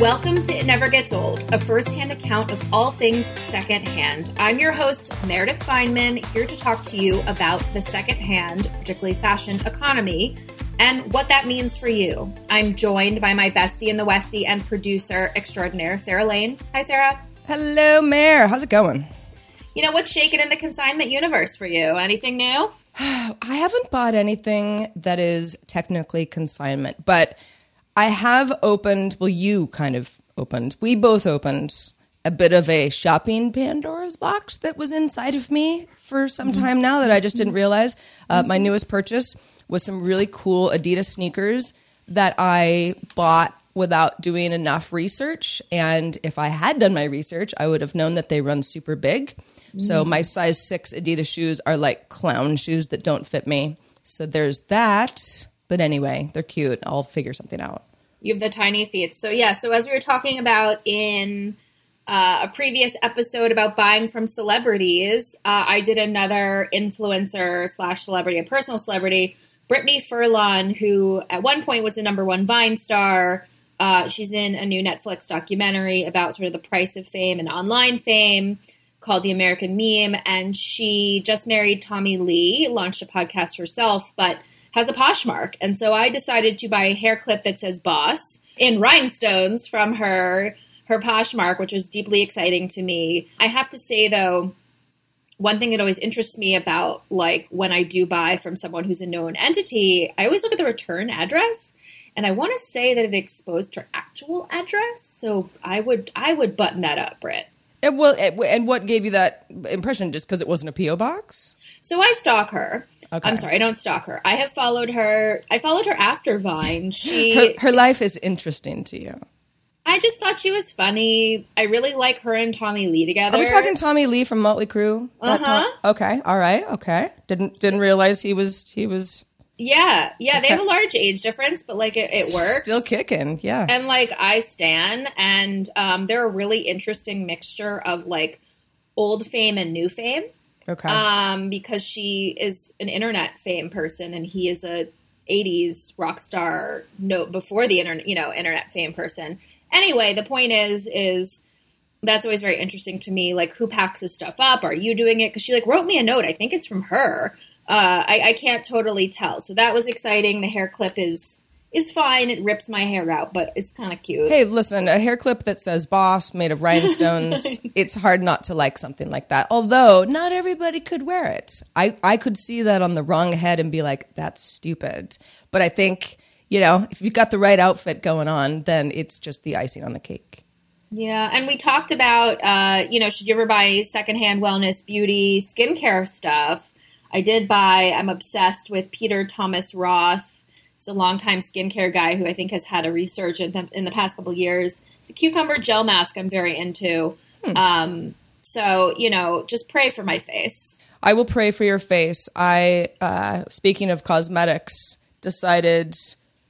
Welcome to It Never Gets Old, a first-hand account of all things secondhand. I'm your host, Meredith Feynman, here to talk to you about the secondhand, particularly fashion economy, and what that means for you. I'm joined by my bestie in the Westie and producer extraordinaire, Sarah Lane. Hi, Sarah. Hello, Mayor. How's it going? You know what's shaking in the consignment universe for you? Anything new? I haven't bought anything that is technically consignment, but I have opened, well, you kind of opened, we both opened a bit of a shopping Pandora's box that was inside of me for some mm-hmm. time now that I just didn't mm-hmm. realize. Uh, my mm-hmm. newest purchase was some really cool Adidas sneakers that I bought without doing enough research. And if I had done my research, I would have known that they run super big. So my size six Adidas shoes are like clown shoes that don't fit me. So there's that. But anyway, they're cute. I'll figure something out. You have the tiny feet. So yeah, so as we were talking about in uh, a previous episode about buying from celebrities, uh, I did another influencer slash celebrity, a personal celebrity, Brittany Furlan, who at one point was the number one Vine star. Uh, she's in a new Netflix documentary about sort of the price of fame and online fame called The American Meme. And she just married Tommy Lee, launched a podcast herself, but has a Poshmark. And so I decided to buy a hair clip that says boss in rhinestones from her her Poshmark, which was deeply exciting to me. I have to say though, one thing that always interests me about like when I do buy from someone who's a known entity, I always look at the return address. And I want to say that it exposed her actual address, so I would I would button that up, Britt. And, well, and what gave you that impression? Just because it wasn't a PO box? So I stalk her. Okay. I'm sorry, I don't stalk her. I have followed her. I followed her after Vine. She, Her, her life is interesting to you. I just thought she was funny. I really like her and Tommy Lee together. Are we talking Tommy Lee from Motley Crue? Uh-huh. Okay. All right. Okay. Didn't didn't realize he was he was Yeah, yeah. They have a large age difference, but like it, it works. still kicking. Yeah. and like I stan, and um, they're a really interesting mixture of like old fame and new fame. Okay. um, because she is an internet fame person and he is a 80s rock star no before the internet you know internet fame person. Anyway the point is is that's always very interesting to me like who packs his stuff up? Are you doing it? Because she like wrote me a note. I think it's from her. Uh, I, I can't totally tell. So that was exciting. The hair clip is is fine it rips my hair out but it's kind of cute Hey, listen, a hair clip that says boss made of rhinestones, it's hard not to like something like that. Although not everybody could wear it. I, I could see that on the wrong head and be like, that's stupid. But I think, you know, if you've got the right outfit going on, then it's just the icing on the cake. Yeah, and we talked about, uh, you know, should you ever buy secondhand wellness, beauty, skincare stuff? I did buy. I'm obsessed with Peter Thomas Roth. He's a longtime skincare guy who I think has had a resurgence in the past couple years. It's a cucumber gel mask I'm very into. Um, so you know, just pray for my face. I will pray for your face. I, uh, speaking of cosmetics, decided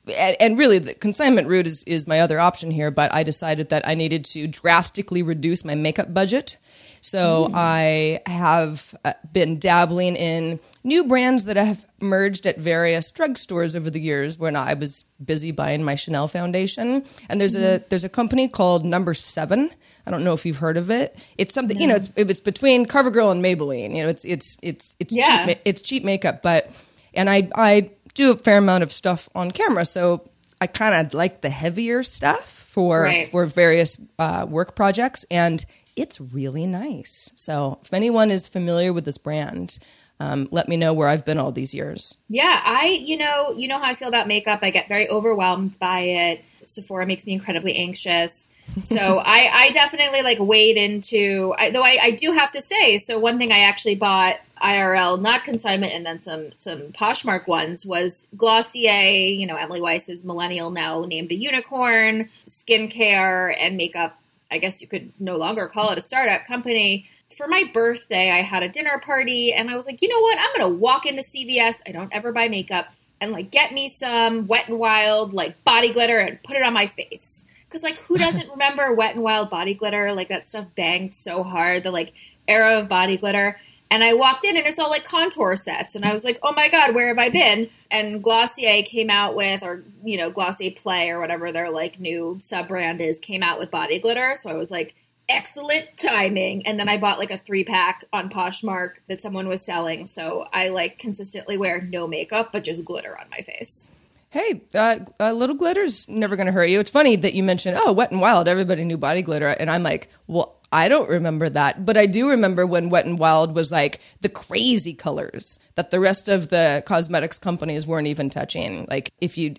and, really the consignment route is, is my other option here, but I decided that I needed to drastically reduce my makeup budget. So mm. I have uh, been dabbling in new brands that have merged at various drugstores over the years when I was busy buying my Chanel foundation. And there's mm. a there's a company called Number Seven. I don't know if you've heard of it. It's something no. you know. It's it's between CoverGirl and Maybelline. You know, it's it's it's it's yeah. cheap. It's cheap makeup, but and I I do a fair amount of stuff on camera, so I kind of like the heavier stuff for right. for various uh, work projects, and it's really nice. So if anyone is familiar with this brand, um, let me know where I've been all these years. Yeah, I, you know, you know how I feel about makeup. I get very overwhelmed by it. Sephora makes me incredibly anxious. So I, I definitely like wade into. I, though I, I do have to say, so one thing I actually bought IRL, not consignment, and then some some Poshmark ones was Glossier. You know, Emily Weiss's millennial now named a unicorn, skincare and makeup I guess you could no longer call it a startup company. For my birthday, I had a dinner party and I was like, you know what? I'm going to walk into CVS. I don't ever buy makeup and like get me some wet and wild like body glitter and put it on my face. Cause like who doesn't remember wet and wild body glitter? Like that stuff banged so hard. The like era of body glitter. And I walked in and it's all like contour sets. And I was like, oh my God, where have I been? And Glossier came out with, or, you know, Glossier Play or whatever their like new sub brand is, came out with body glitter. So I was like, excellent timing. And then I bought like a three pack on Poshmark that someone was selling. So I like consistently wear no makeup, but just glitter on my face hey, uh, uh, little glitter's never going to hurt you. It's funny that you mentioned, oh, Wet and Wild. Everybody knew body glitter, and I'm like, well, I don't remember that, but I do remember when Wet and Wild was like the crazy colors that the rest of the cosmetics companies weren't even touching. Like if you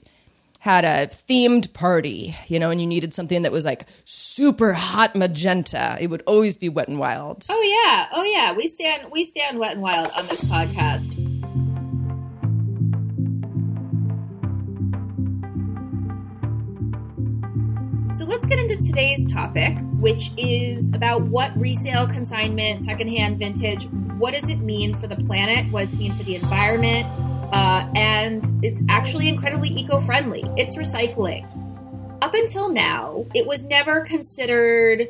had a themed party, you know, and you needed something that was like super hot magenta, it would always be Wet and Wild. Oh yeah, oh yeah, we stand we stand Wet and Wild on this podcast. Let's get into today's topic, which is about what resale, consignment, secondhand, vintage, what does it mean for the planet? What does it mean for the environment? Uh, and it's actually incredibly eco friendly. It's recycling. Up until now, it was never considered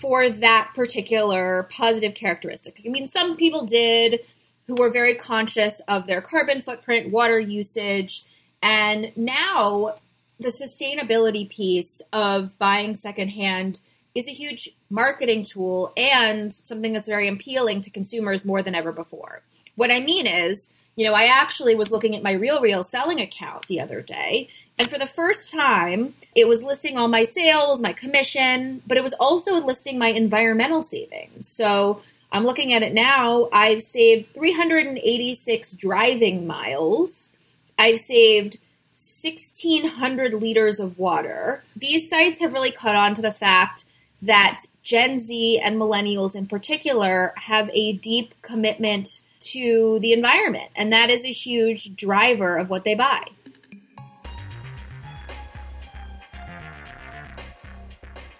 for that particular positive characteristic. I mean, some people did who were very conscious of their carbon footprint, water usage, and now the sustainability piece of buying secondhand is a huge marketing tool and something that's very appealing to consumers more than ever before. What I mean is, you know, I actually was looking at my Real Real selling account the other day, and for the first time, it was listing all my sales, my commission, but it was also listing my environmental savings. So I'm looking at it now. I've saved 386 driving miles. I've saved 1,600 liters of water. These sites have really caught on to the fact that Gen Z and millennials in particular have a deep commitment to the environment, and that is a huge driver of what they buy.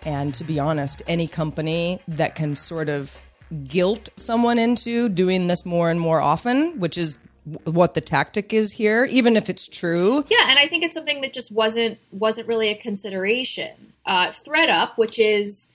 And to be honest, any company that can sort of guilt someone into doing this more and more often, which is what the tactic is here, even if it's true. Yeah, and I think it's something that just wasn't wasn't really a consideration. Uh, ThredUp, which is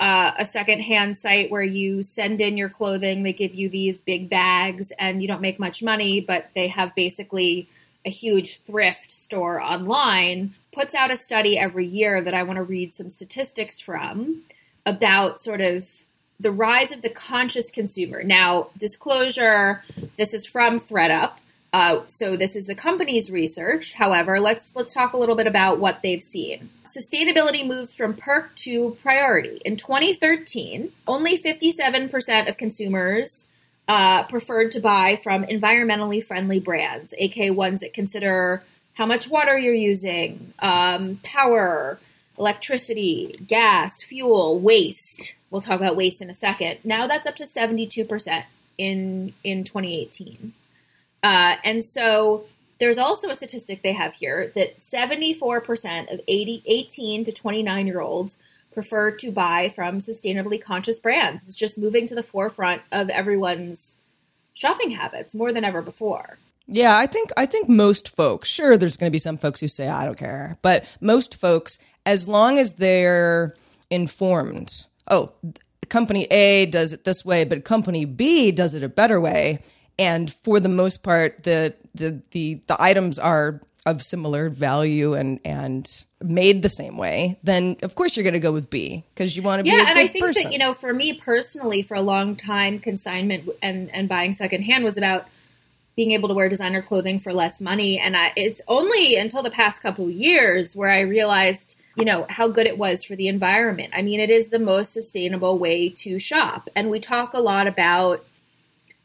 uh, a secondhand site where you send in your clothing, they give you these big bags, and you don't make much money, but they have basically a huge thrift store online. Puts out a study every year that I want to read some statistics from about sort of the rise of the conscious consumer. Now, disclosure, this is from ThredUp. Uh, so this is the company's research. However, let's let's talk a little bit about what they've seen. Sustainability moved from perk to priority. In 2013, only 57% of consumers uh, preferred to buy from environmentally friendly brands, aka ones that consider how much water you're using, um, power, electricity, gas, fuel, waste. We'll talk about waste in a second. Now that's up to 72% in in 2018. Uh, and so there's also a statistic they have here that 74% of 80, 18 to 29 year olds prefer to buy from sustainably conscious brands. It's just moving to the forefront of everyone's shopping habits more than ever before. Yeah, I think I think most folks, sure there's going to be some folks who say I don't care, but most folks as long as they're informed. Oh, company A does it this way, but company B does it a better way, and for the most part the the the, the items are of similar value and and made the same way, then of course you're going to go with B because you want to be yeah. and I think person. that you know, for me personally, for a long time, consignment and and buying secondhand was about being able to wear designer clothing for less money. And I, it's only until the past couple years where I realized, you know, how good it was for the environment. I mean, it is the most sustainable way to shop. And we talk a lot about,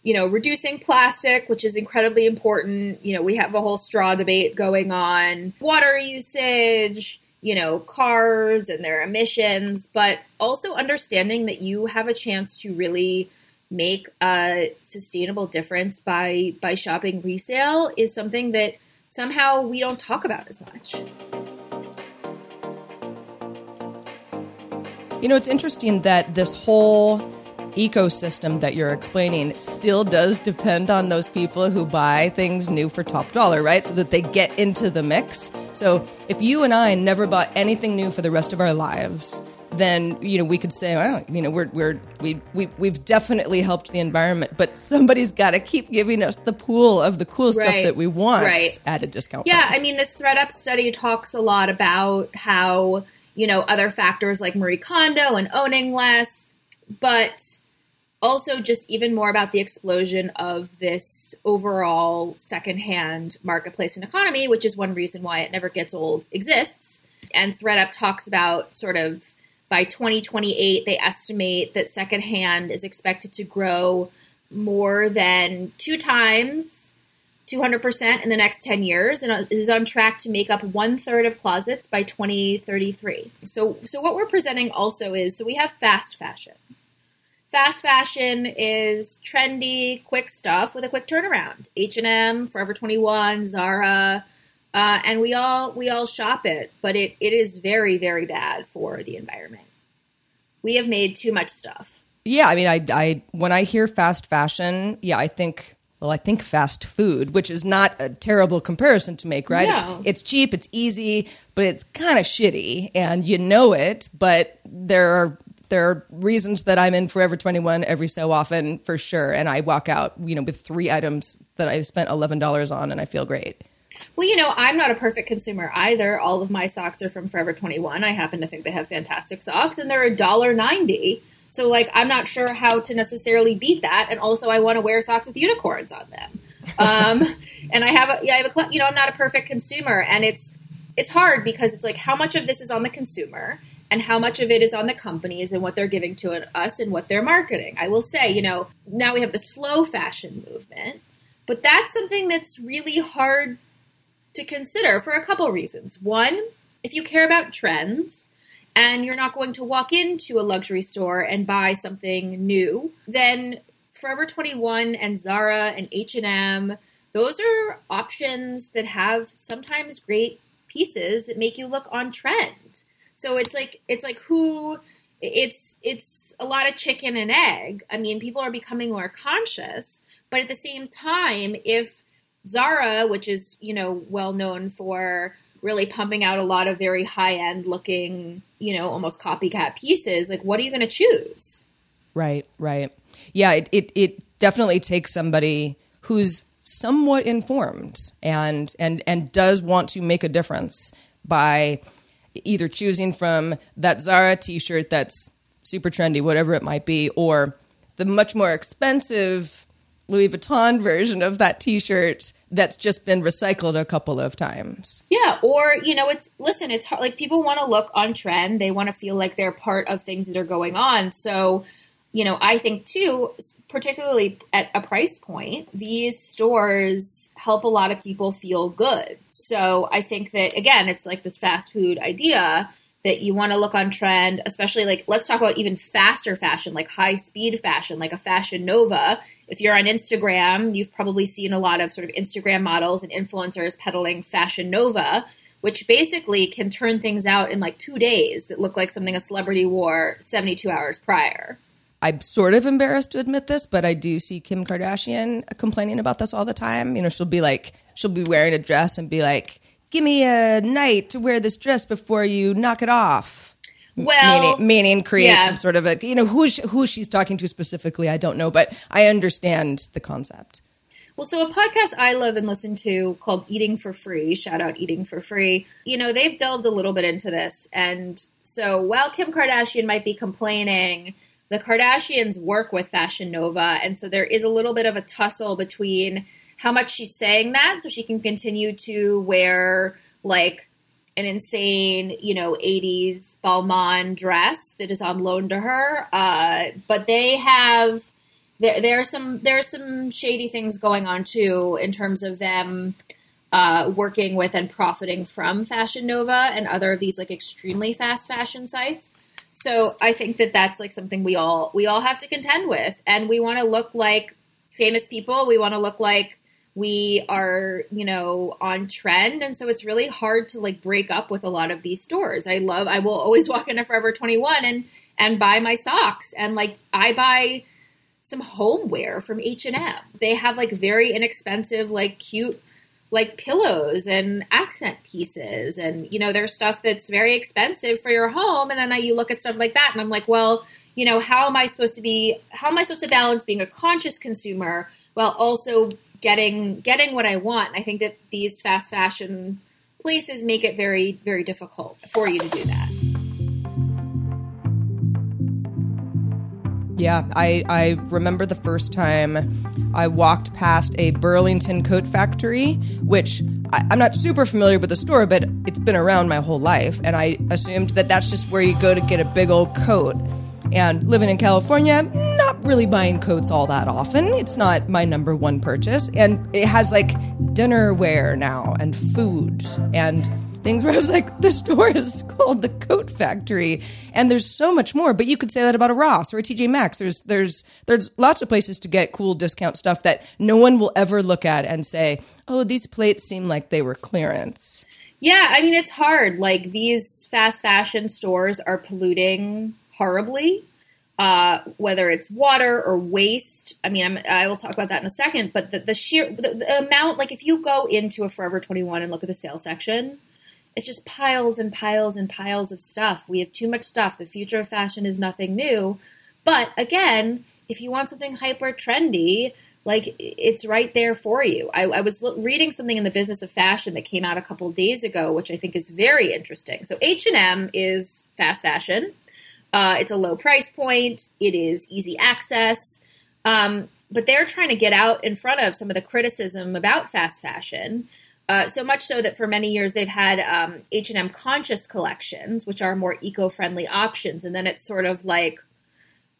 you know, reducing plastic, which is incredibly important. You know, we have a whole straw debate going on, water usage, you know, cars and their emissions, but also understanding that you have a chance to really make a sustainable difference by by shopping resale is something that somehow we don't talk about as much. You know, it's interesting that this whole ecosystem that you're explaining still does depend on those people who buy things new for top dollar, right? So that they get into the mix. So if you and I never bought anything new for the rest of our lives, then you know we could say, well, you know, we're we're we we we've definitely helped the environment, but somebody's got to keep giving us the pool of the cool stuff Right. that we want Right. at a discount. Yeah, price. I mean, this ThredUp study talks a lot about how, you know, other factors like Marie Kondo and owning less, but also just even more about the explosion of this overall secondhand marketplace and economy, which is one reason why it never gets old exists. And ThredUp talks about sort of by 2028, they estimate that secondhand is expected to grow more than two times 200% in the next 10 years and is on track to make up one third of closets by 2033. So, so what we're presenting also is so we have fast fashion. Fast fashion is trendy, quick stuff with a quick turnaround. H&M, Forever 21, Zara, uh, and we all we all shop it, but it, it is very very bad for the environment. We have made too much stuff. Yeah, I mean, I, I when I hear fast fashion, yeah, I think well, I think fast food, which is not a terrible comparison to make, right? No. It's, it's cheap, it's easy, but it's kind of shitty, and you know it. But there are there are reasons that I'm in Forever 21 every so often for sure, and I walk out, you know, with three items that I've spent eleven dollars on, and I feel great. Well, you know, I'm not a perfect consumer either. All of my socks are from Forever 21. I happen to think they have fantastic socks, and they're $1.90. So, like, I'm not sure how to necessarily beat that. And also, I want to wear socks with unicorns on them. Um, and I have a, yeah, I have a, you know, I'm not a perfect consumer, and it's it's hard because it's like how much of this is on the consumer and how much of it is on the companies and what they're giving to us and what they're marketing. I will say, you know, now we have the slow fashion movement, but that's something that's really hard to consider for a couple reasons. One, if you care about trends and you're not going to walk into a luxury store and buy something new, then Forever 21 and Zara and H&M, those are options that have sometimes great pieces that make you look on trend. So it's like it's like who it's it's a lot of chicken and egg. I mean, people are becoming more conscious, but at the same time, if Zara, which is, you know, well known for really pumping out a lot of very high end looking, you know, almost copycat pieces, like what are you going to choose? Right, right. Yeah, it, it, it definitely takes somebody who's somewhat informed and and and does want to make a difference by either choosing from that Zara t-shirt that's super trendy, whatever it might be, or the much more expensive Louis Vuitton version of that t-shirt that's just been recycled a couple of times. Yeah, or you know, it's listen, it's hard, like people want to look on trend. They want to feel like they're part of things that are going on. So, you know, I think too, particularly at a price point, these stores help a lot of people feel good. So, I think that again, it's like this fast food idea that you want to look on trend, especially like let's talk about even faster fashion, like high speed fashion, like a Fashion Nova. If you're on Instagram, you've probably seen a lot of sort of Instagram models and influencers peddling Fashion Nova, which basically can turn things out in like two days that look like something a celebrity wore 72 hours prior. I'm sort of embarrassed to admit this, but I do see Kim Kardashian complaining about this all the time. You know, she'll be like, she'll be wearing a dress and be like, "Give me a night to wear this dress before you knock it off." Well, meaning, meaning create yeah. some sort of a, you know, who is- who she's talking to specifically, I don't know, but I understand the concept. Well, so a podcast I love and listen to called Eating for Free, shout out Eating for Free, you know, they've delved a little bit into this. And so while Kim Kardashian might be complaining, the Kardashians work with Fashion Nova. And so there is a little bit of a tussle between how much she's saying that so she can continue to wear like an insane, you know, 80s Balmain dress that is on loan to her. Uh, but they have there there are some there are some shady things going on too in terms of them uh, working with and profiting from Fashion Nova and other of these like extremely fast fashion sites. So I think that that's like something we all we all have to contend with, and we want to look like famous people. We want to look like we are you know on trend. And so it's really hard to like break up with a lot of these stores. I love i will always walk into forever 21 and and buy my socks. And like i buy some homeware from h&m they have like very inexpensive like cute like pillows and accent pieces. And you know there's stuff that's very expensive for your home. And then you look at stuff like that and i'm like well you know how am i supposed to be how am i supposed to balance being a conscious consumer while also getting getting what I want. I think that these fast fashion places make it very very difficult for you to do that. Yeah, I, I remember the first time I walked past a Burlington coat factory, which I, I'm not super familiar with the store, but it's been around my whole life. And I assumed that that's just where you go to get a big old coat. And living in California, not really buying coats all that often. It's not my number one purchase. And it has like dinnerware now and food and things where I was like, the store is called the Coat Factory, and there's so much more. But you could say that about a Ross or a TJ Maxx. There's there's there's lots of places to get cool discount stuff that no one will ever look at and say, oh, these plates seem like they were clearance. Yeah, I mean it's hard. Like these fast fashion stores are polluting horribly. Uh, whether it's water or waste, I mean, I'm, I will talk about that in a second. But the, the sheer the, the amount, like if you go into a Forever 21 and look at the sale section, it's just piles and piles and piles of stuff. We have too much stuff. The future of fashion is nothing new. But again, if you want something hyper trendy, like it's right there for you. I, I was lo- reading something in the business of fashion that came out a couple days ago, which I think is very interesting. So H and M is fast fashion. Uh, it's a low price point. It is easy access. Um, but they're trying to get out in front of some of the criticism about fast fashion. Uh, so much so that for many years they've had um, H&M conscious collections, which are more eco-friendly options. And then it's sort of like,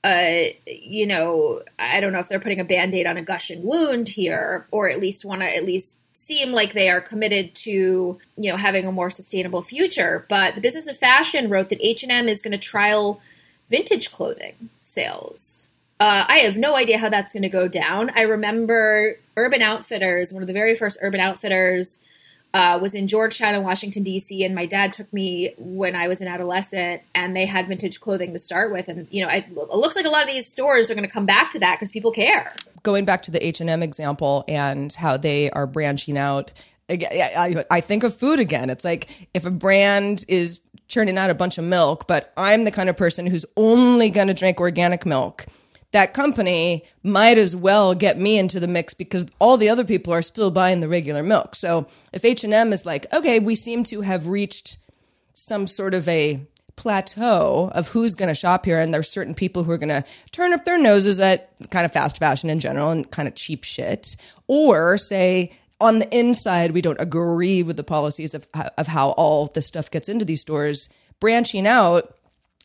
uh, you know, I don't know if they're putting a band-aid on a gushing wound here, or at least want to at least seem like they are committed to, you know, having a more sustainable future. But the Business of Fashion wrote that H&M is going to trial vintage clothing sales. Uh, I have no idea how that's going to go down. I remember Urban Outfitters, one of the very first Urban Outfitters, uh, was in Georgetown in Washington D.C. and my dad took me when I was an adolescent, and they had vintage clothing to start with. And you know, I, it looks like a lot of these stores are going to come back to that because people care. Going back to the H and M example and how they are branching out. I think of food again. It's like if a brand is churning out a bunch of milk, but I'm the kind of person who's only going to drink organic milk that company might as well get me into the mix because all the other people are still buying the regular milk. So if H&M is like, okay, we seem to have reached some sort of a plateau of who's going to shop here and there's certain people who are going to turn up their noses at kind of fast fashion in general and kind of cheap shit or say on the inside we don't agree with the policies of of how all this stuff gets into these stores branching out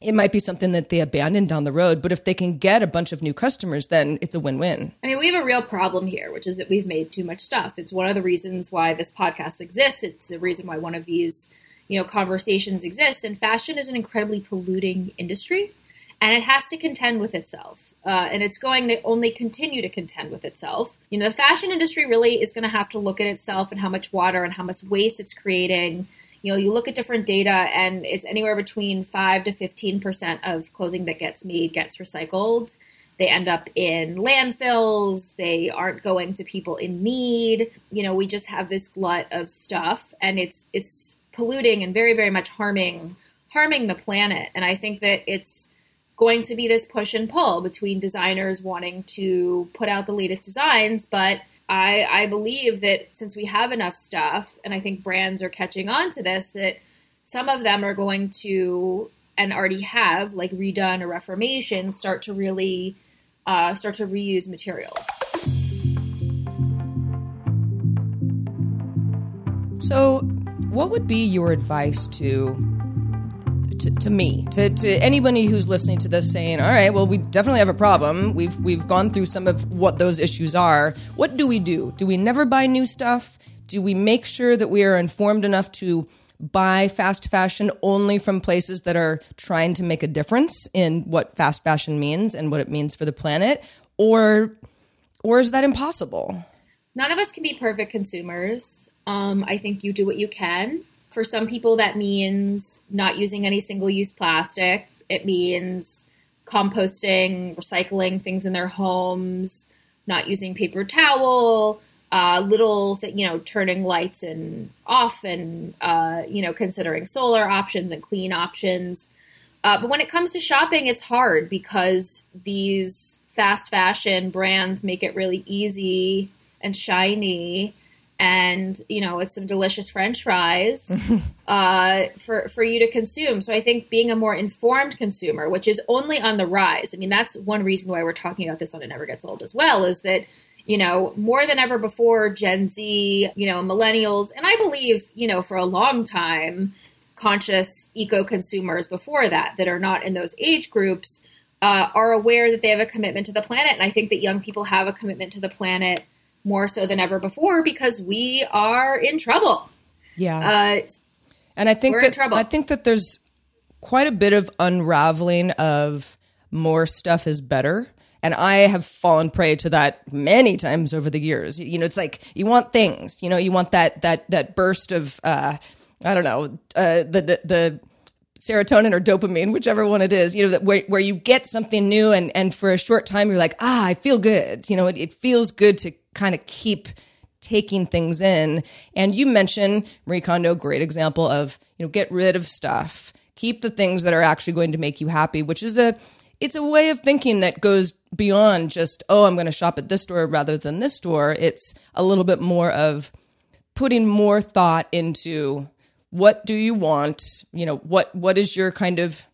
it might be something that they abandon down the road. But if they can get a bunch of new customers, then it's a win win. I mean, we have a real problem here, which is that we've made too much stuff. It's one of the reasons why this podcast exists. It's the reason why one of these, you know, conversations exists. And fashion is an incredibly polluting industry. And it has to contend with itself. Uh, and it's going to only continue to contend with itself. You know, the fashion industry really is going to have to look at itself and how much water and how much waste it's creating you know, you look at different data and it's anywhere between 5 to 15% of clothing that gets made gets recycled. They end up in landfills. They aren't going to people in need. You know, we just have this glut of stuff and it's it's polluting and very very much harming harming the planet. And I think that it's going to be this push and pull between designers wanting to put out the latest designs, but I, I believe that since we have enough stuff, and I think brands are catching on to this, that some of them are going to and already have like RE/DONE a Reformation start to really uh, start to reuse materials. So, what would be your advice to to, to me, to, to anybody who's listening to this saying, all right, well, we definitely have a problem. We've, we've gone through some of what those issues are. What do we do? Do we never buy new stuff? Do we make sure that we are informed enough to buy fast fashion only from places that are trying to make a difference in what fast fashion means and what it means for the planet? Or, or is that impossible? None of us can be perfect consumers. Um, I think you do what you can. For some people, that means not using any single use plastic. It means composting, recycling things in their homes, not using paper towel, uh, little, th- you know, turning lights and off and, uh, you know, considering solar options and clean options. Uh, but when it comes to shopping, it's hard because these fast fashion brands make it really easy and shiny and you know it's some delicious french fries uh, for for you to consume. So i think being a more informed consumer which is only on the rise i mean that's one reason why we're talking about this on it never gets old as well is that you know more than ever before gen z you know millennials and i believe you know for a long time conscious eco consumers before that that are not in those age groups uh, are aware that they have a commitment to the planet. And i think that young people have a commitment to the planet more so than ever before because we are in trouble. Yeah. Uh, and I think that I think that there's quite a bit of unraveling of more stuff is better. And I have fallen prey to that many times over the years. You know, it's like you want things. You know, you want that that that burst of uh, I don't know uh, the the serotonin or dopamine, whichever one it is, you know, that where, where you get something new and, and for a short time you're like, ah, I feel good. You know, it, it feels good to kind of keep taking things in. And you mentioned Marie Kondo, great example of, you know, get rid of stuff, keep the things that are actually going to make you happy, which is a, it's a way of thinking that goes beyond just, oh, I'm going to shop at this store rather than this store. It's a little bit more of putting more thought into what do you want? You know, what, what is your kind of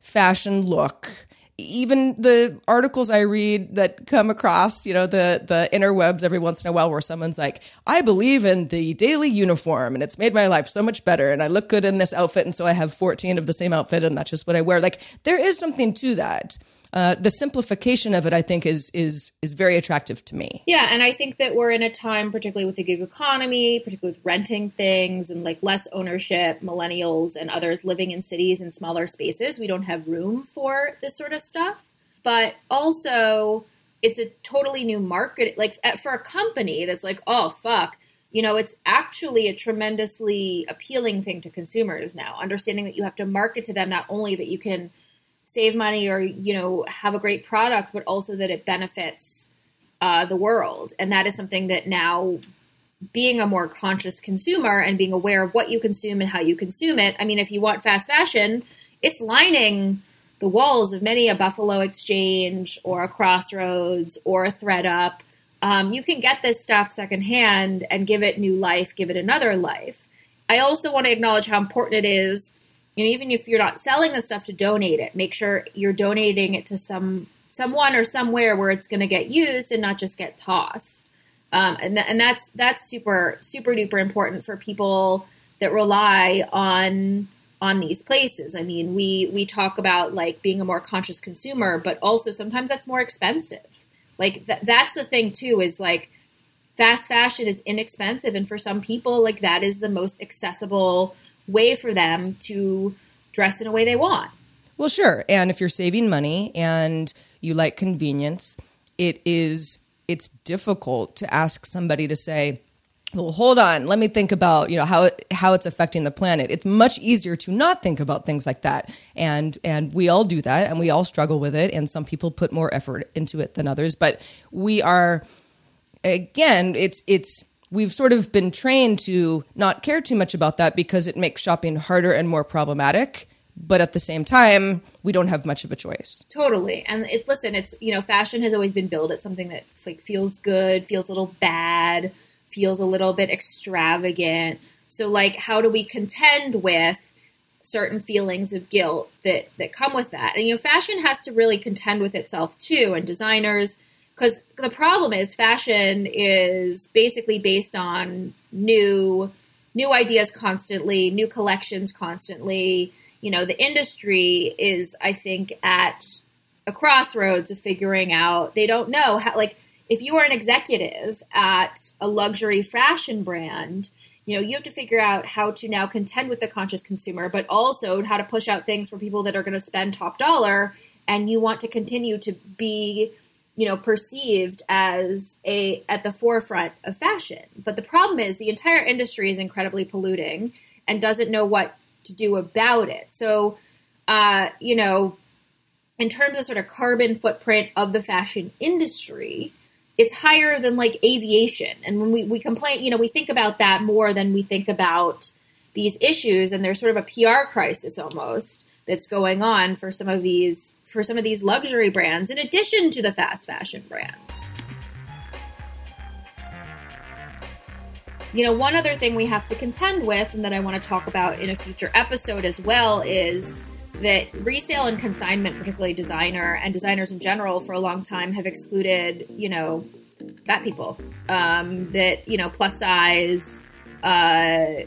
fashion look? Even the articles I read that come across, you know, the the interwebs every once in a while where someone's like, I believe in the daily uniform and it's made my life so much better and I look good in this outfit and so I have 14 of the same outfit and that's just what I wear. Like there is something to that uh, the simplification of it, I think, is is is very attractive to me. Yeah, and I think that we're in a time, particularly with the gig economy, particularly with renting things and like less ownership, millennials and others living in cities and smaller spaces. We don't have room for this sort of stuff, but also it's a totally new market. Like for a company that's like, oh fuck. You know, it's actually a tremendously appealing thing to consumers now, understanding that you have to market to them not only that you can save money or you know have a great product, but also that it benefits uh, the world. And that is something that now, being a more conscious consumer and being aware of what you consume and how you consume it. I mean, if you want fast fashion, it's lining the walls of many a Buffalo Exchange or a Crossroads or a ThredUp. Um, you can get this stuff secondhand and give it new life, give it another life. I also want to acknowledge how important it is you know, even if you're not selling the stuff to donate it, make sure you're donating it to some someone or somewhere where it's going to get used and not just get tossed. Um, and th- and that's that's super super duper important for people that rely on on these places. I mean, we we talk about like being a more conscious consumer, but also sometimes that's more expensive. Like th- that's the thing too is like fast fashion is inexpensive and for some people like that is the most accessible way for them to dress in a way they want. Well, sure. And if you're saving money and you like convenience, it is it's difficult to ask somebody to say, well, hold on. Let me think about you know how it, how it's affecting the planet. It's much easier to not think about things like that, and and we all do that, and we all struggle with it. And some people put more effort into it than others, but we are again, it's it's we've sort of been trained to not care too much about that because it makes shopping harder and more problematic. But at the same time, we don't have much of a choice. Totally. And it, listen, it's, you know, fashion has always been billed at something that like feels good, feels a little bad, feels a little bit extravagant. So like how do we contend with certain feelings of guilt that that come with that? And you know, fashion has to really contend with itself too and designers because the problem is fashion is basically based on new new ideas constantly, new collections constantly. You know, the industry is, I think, at a crossroads of figuring out. They don't know how, like, if you are an executive at a luxury fashion brand, you know, you have to figure out how to now contend with the conscious consumer, but also how to push out things for people that are going to spend top dollar. And you want to continue to be you know perceived as a at the forefront of fashion. But the problem is the entire industry is incredibly polluting and doesn't know what to do about it. So uh, you know in terms of sort of carbon footprint of the fashion industry it's higher than like aviation. And when we, we complain you know we think about that more than we think about these issues and there's sort of a pr crisis almost that's going on for some of these for some of these luxury brands in addition to the fast fashion brands. You know, one other thing we have to contend with, and that I want to talk about in a future episode as well, is that resale and consignment, particularly designer and designers in general, for a long time have excluded, you know, fat people. Um, that, you know, plus size, uh,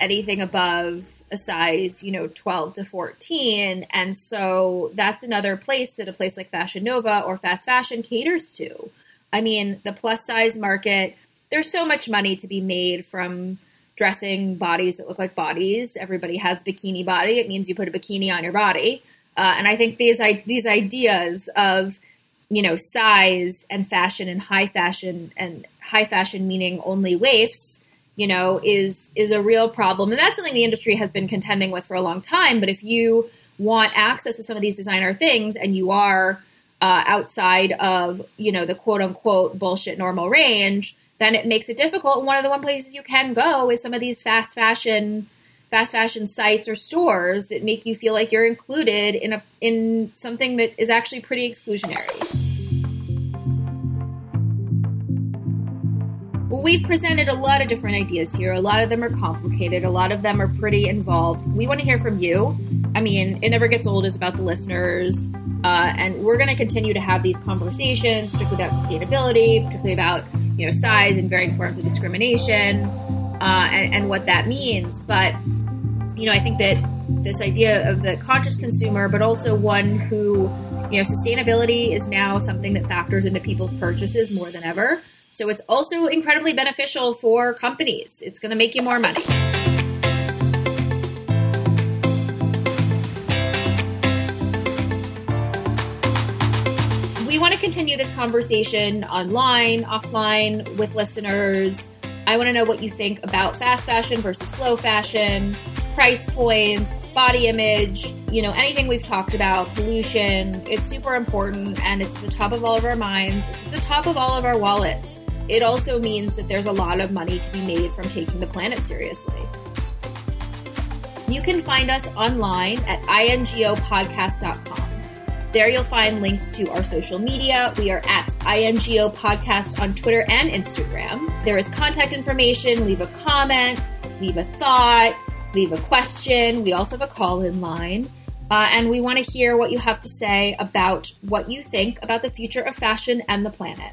anything above a size, you know, 12 to 14. And so that's another place that a place like Fashion Nova or fast fashion caters to. I mean, the plus size market, there's so much money to be made from dressing bodies that look like bodies. Everybody has bikini body. It means you put a bikini on your body. Uh, and I think these these ideas of you know size and fashion and high fashion and high fashion meaning only waifs you know, is is a real problem. And that's something the industry has been contending with for a long time. But if you want access to some of these designer things and you are uh, outside of, you know, the quote unquote bullshit normal range, then it makes it difficult. And one of the one places you can go is some of these fast fashion fast fashion sites or stores that make you feel like you're included in a in something that is actually pretty exclusionary. We've presented a lot of different ideas here. A lot of them are complicated, a lot of them are pretty involved. We want to hear from you. I mean, it never gets old is about the listeners. Uh, and we're going to continue to have these conversations, particularly about sustainability, particularly about you know size and varying forms of discrimination, uh, and, and what that means. But you know, I think that this idea of the conscious consumer, but also one who you know, sustainability is now something that factors into people's purchases more than ever. So it's also incredibly beneficial for companies. It's going to make you more money. We want to continue this conversation online, offline, with listeners. I want to know what you think about fast fashion versus slow fashion, price points, body image, you know, anything we've talked about, pollution. It's super important and it's the top of all of our minds. It's the top of all of our wallets it also means that there's a lot of money to be made from taking the planet seriously. You can find us online at ingopodcast.com. There you'll find links to our social media. We are at INGO Podcast on Twitter and Instagram. There is contact information. Leave a comment, leave a thought, leave a question. We also have a call in line. Uh, and we want to hear what you have to say about what you think about the future of fashion and the planet.